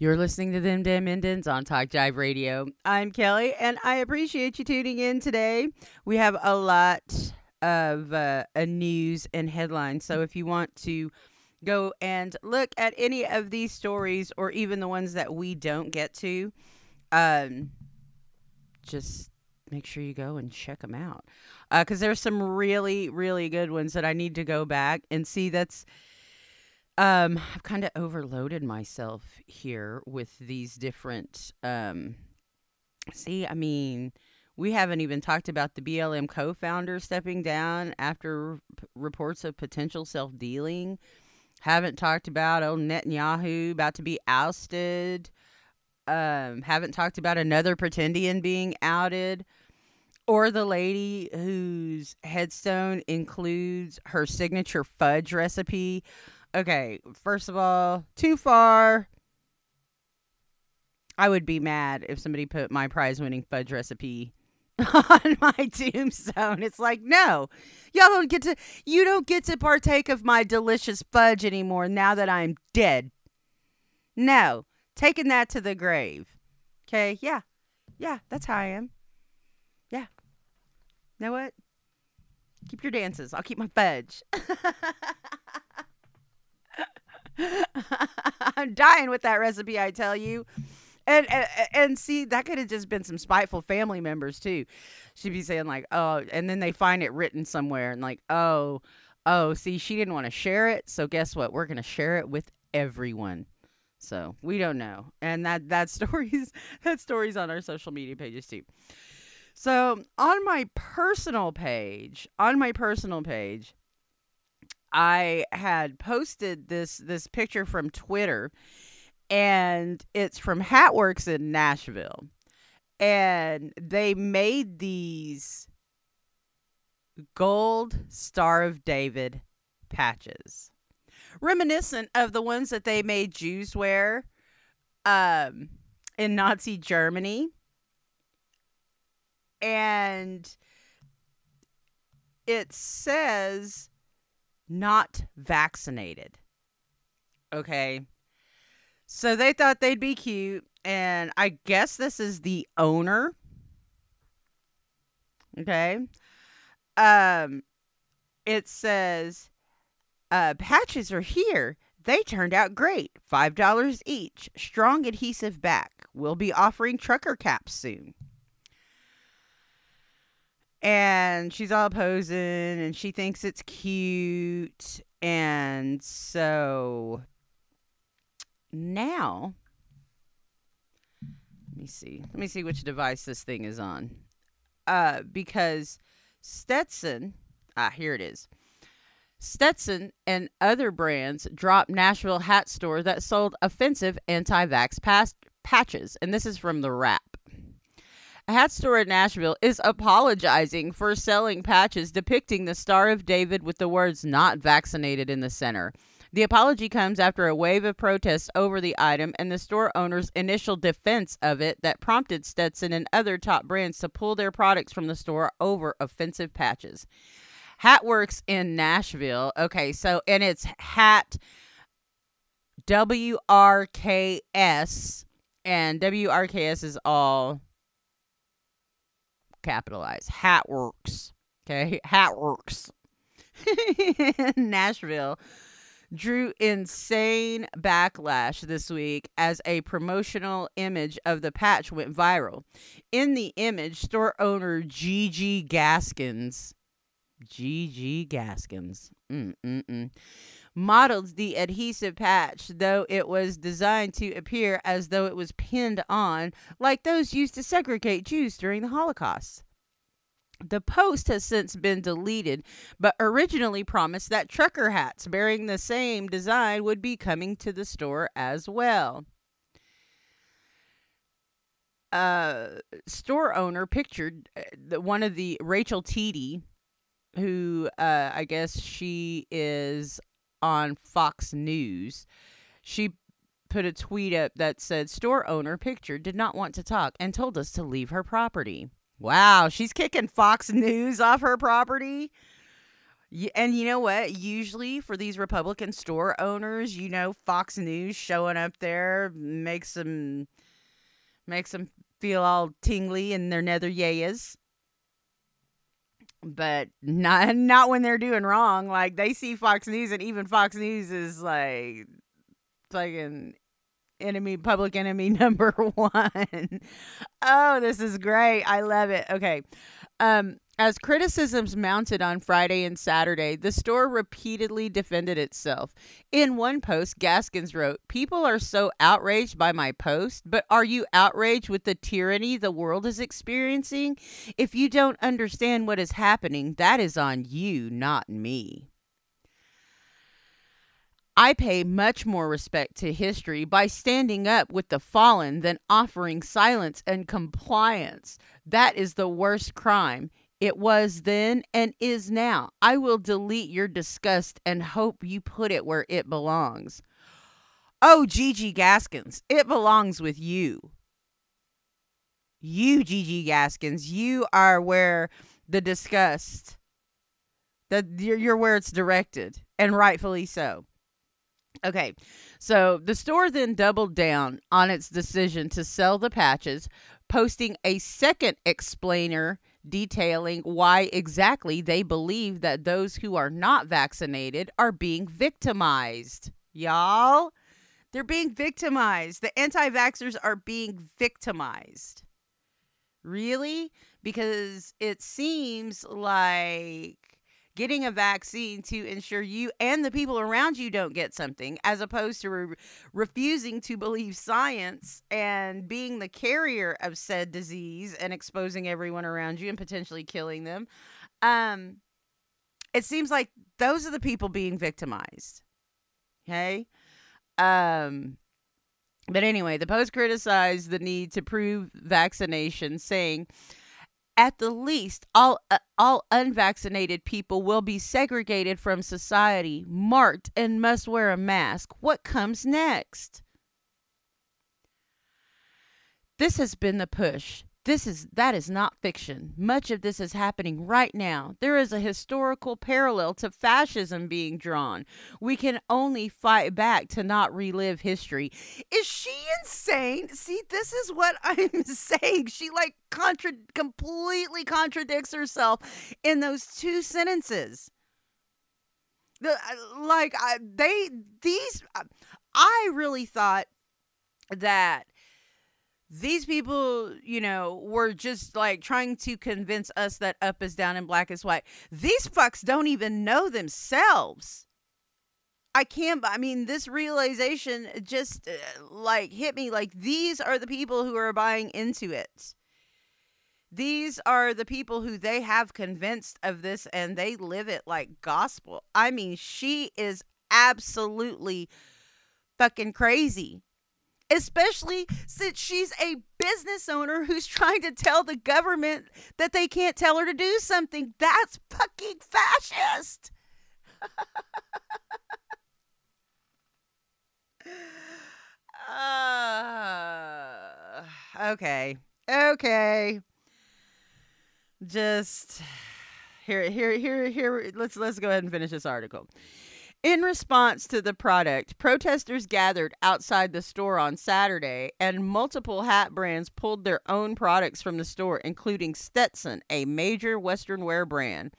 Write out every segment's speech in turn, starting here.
You're listening to Them Damn Indians on Talk Jive Radio. I'm Kelly, and I appreciate you tuning in today. We have a lot of uh, news and headlines, so if you want to go and look at any of these stories, or even the ones that we don't get to, um, just make sure you go and check them out because uh, there's some really, really good ones that I need to go back and see. That's um, I've kind of overloaded myself here with these different. Um, see, I mean, we haven't even talked about the BLM co founder stepping down after reports of potential self dealing. Haven't talked about old Netanyahu about to be ousted. Um, haven't talked about another pretendian being outed. Or the lady whose headstone includes her signature fudge recipe okay, first of all, too far. I would be mad if somebody put my prize winning fudge recipe on my tombstone. It's like, no, y'all don't get to, you don't get to partake of my delicious fudge anymore now that I'm dead. No, taking that to the grave. Okay, yeah, yeah, that's how I am. Yeah. know what? Keep your dances. I'll keep my fudge. I'm dying with that recipe, I tell you. And, and and see that could have just been some spiteful family members too. She'd be saying like, "Oh," and then they find it written somewhere and like, "Oh, oh, see, she didn't want to share it, so guess what? We're gonna share it with everyone." So we don't know, and that that stories that stories on our social media pages too. So on my personal page, on my personal page, I had posted this this picture from Twitter and it's from Hatworks in Nashville. And they made these gold Star of David patches. Reminiscent of the ones that they made Jews wear um, in Nazi Germany. And it says not vaccinated. Okay. So they thought they'd be cute. And I guess this is the owner. Okay. Um, it says, uh, patches are here. They turned out great. $5 each. Strong adhesive back. We'll be offering trucker caps soon and she's all posing and she thinks it's cute and so now let me see let me see which device this thing is on. Uh because stetson ah here it is. Stetson and other brands dropped nashville hat store that sold offensive anti-vax past patches and this is from the wrap hat store in Nashville is apologizing for selling patches depicting the Star of David with the words not vaccinated in the center. The apology comes after a wave of protests over the item and the store owner's initial defense of it that prompted Stetson and other top brands to pull their products from the store over offensive patches. Hatworks in Nashville. Okay, so and it's hat W R K S and W R K S is all capitalize. Hatworks. Okay. Hatworks. Nashville drew insane backlash this week as a promotional image of the patch went viral. In the image, store owner Gigi Gaskins, Gigi Gaskins, mm-mm-mm, modeled the adhesive patch, though it was designed to appear as though it was pinned on, like those used to segregate Jews during the Holocaust. The post has since been deleted, but originally promised that trucker hats bearing the same design would be coming to the store as well. Uh, store owner pictured uh, the, one of the Rachel Tiede, who uh, I guess she is on Fox News. She put a tweet up that said, Store owner picture did not want to talk and told us to leave her property. Wow, she's kicking Fox News off her property. And you know what? Usually for these Republican store owners, you know, Fox News showing up there makes them makes them feel all tingly in their nether yayas. But not not when they're doing wrong. Like they see Fox News and even Fox News is like fucking enemy public enemy number one. oh, this is great. I love it. Okay. Um as criticisms mounted on Friday and Saturday, the store repeatedly defended itself. In one post, Gaskins wrote, People are so outraged by my post, but are you outraged with the tyranny the world is experiencing? If you don't understand what is happening, that is on you, not me. I pay much more respect to history by standing up with the fallen than offering silence and compliance. That is the worst crime. It was then and is now. I will delete your disgust and hope you put it where it belongs. Oh, Gigi Gaskins, it belongs with you. You, Gigi Gaskins, you are where the disgust that you're, where it's directed, and rightfully so. Okay, so the store then doubled down on its decision to sell the patches, posting a second explainer detailing why exactly they believe that those who are not vaccinated are being victimized. Y'all, they're being victimized. The anti vaxxers are being victimized. Really? Because it seems like getting a vaccine to ensure you and the people around you don't get something, as opposed to re- refusing to believe science and being the carrier of said disease and exposing everyone around you and potentially killing them. Um, it seems like those are the people being victimized. Okay. Um, but anyway, the Post criticized the need to prove vaccination, saying, at the least, all uh, all unvaccinated people will be segregated from society, marked, and must wear a mask. What comes next? This has been the push. This is that is not fiction. Much of this is happening right now. There is a historical parallel to fascism being drawn. We can only fight back to not relive history. Is she insane? See, this is what I'm saying. She like contra- completely contradicts herself in those two sentences. The uh, like I, they these I really thought that these people, you know, were just like trying to convince us that up is down and black is white. These fucks don't even know themselves. I can't, I mean, this realization just uh, like hit me like these are the people who are buying into it. These are the people who they have convinced of this and they live it like gospel. I mean, she is absolutely fucking crazy especially since she's a business owner who's trying to tell the government that they can't tell her to do something. That's fucking fascist. uh, okay. Okay. Just here here here here let's let's go ahead and finish this article. In response to the product, protesters gathered outside the store on Saturday, and multiple hat brands pulled their own products from the store, including Stetson, a major Western wear brand.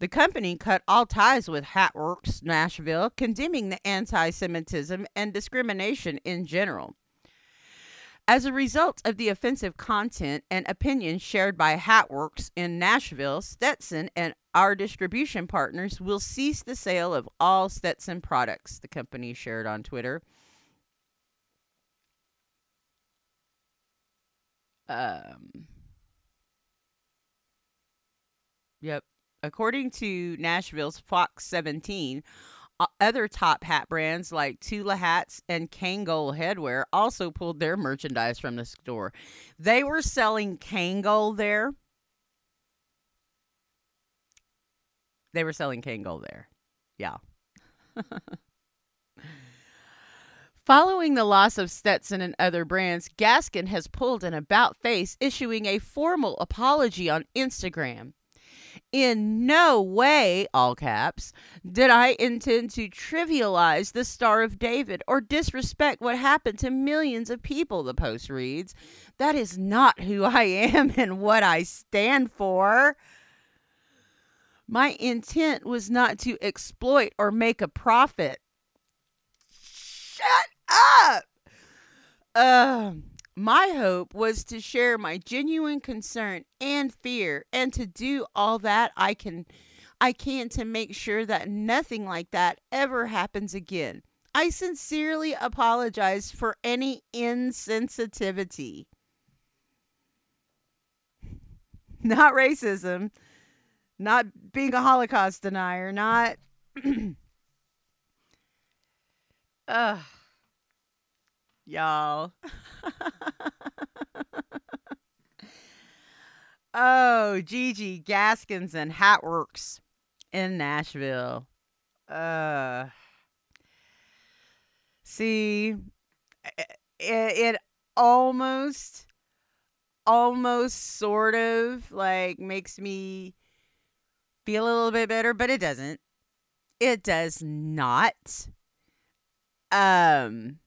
The company cut all ties with Hatworks Nashville, condemning the anti Semitism and discrimination in general. As a result of the offensive content and opinions shared by Hatworks in Nashville, Stetson and our distribution partners will cease the sale of all Stetson products, the company shared on Twitter. Um, yep. According to Nashville's Fox 17, other top hat brands like Tula Hats and Kangol Headwear also pulled their merchandise from the store. They were selling Kangol there. They were selling Kangol there. Yeah. Following the loss of Stetson and other brands, Gaskin has pulled an about face, issuing a formal apology on Instagram. In no way, all caps, did I intend to trivialize the Star of David or disrespect what happened to millions of people, the post reads. That is not who I am and what I stand for. My intent was not to exploit or make a profit. Shut up! Um. My hope was to share my genuine concern and fear and to do all that I can I can to make sure that nothing like that ever happens again. I sincerely apologize for any insensitivity. Not racism, not being a Holocaust denier, not Ugh. Y'all. oh, Gigi Gaskins and Hatworks in Nashville. Uh see it, it almost almost sort of like makes me feel a little bit better, but it doesn't. It does not. Um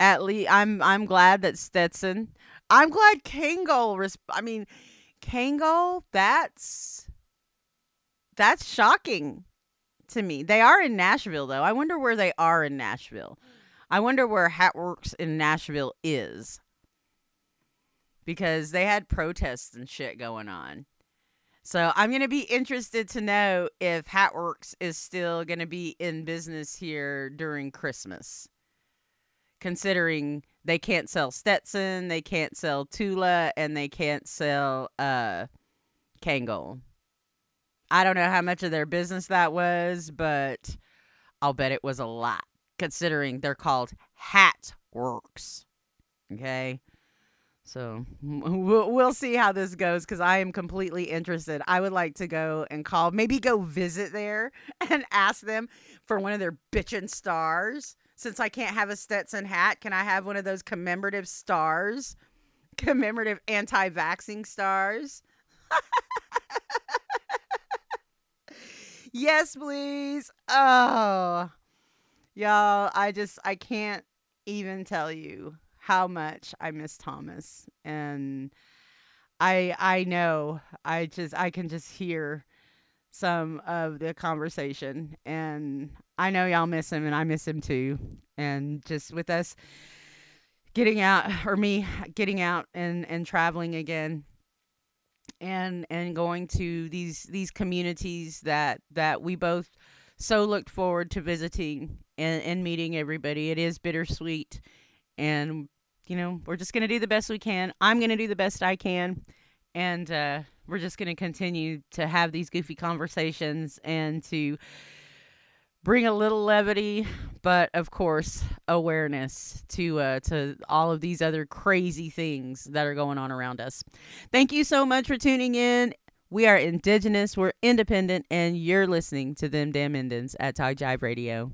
at least I'm I'm glad that Stetson. I'm glad Kangol. Resp- I mean, Kangol. That's that's shocking to me. They are in Nashville though. I wonder where they are in Nashville. I wonder where Hatworks in Nashville is. Because they had protests and shit going on. So I'm going to be interested to know if Hatworks is still going to be in business here during Christmas considering they can't sell Stetson, they can't sell Tula, and they can't sell uh Kangol. I don't know how much of their business that was, but I'll bet it was a lot, considering they're called Hat Works. Okay. So we'll, see how this goes because I am completely interested. I would like to go and call, maybe go visit there and ask them for one of their bitchin' stars since I can't have a Stetson hat, can I have one of those commemorative stars? Commemorative anti vaxxing stars? yes, please. Oh, y'all, I just, I can't even tell you how much I miss Thomas. And I, I know, I just, I can just hear some of the conversation and I know y'all miss him and I miss him too. And just with us getting out or me getting out and and traveling again and and going to these these communities that that we both so looked forward to visiting and, and meeting everybody. It is bittersweet and you know, we're just gonna do the best we can. I'm gonna do the best I can and uh we're just gonna continue to have these goofy conversations and to bring a little levity, but of course awareness to uh, to all of these other crazy things that are going on around us. Thank you so much for tuning in. We are indigenous, we're independent, and you're listening to them damn Indians at Talk Jive Radio.